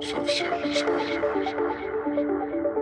So seven, seven, seven, seven, seven, seven.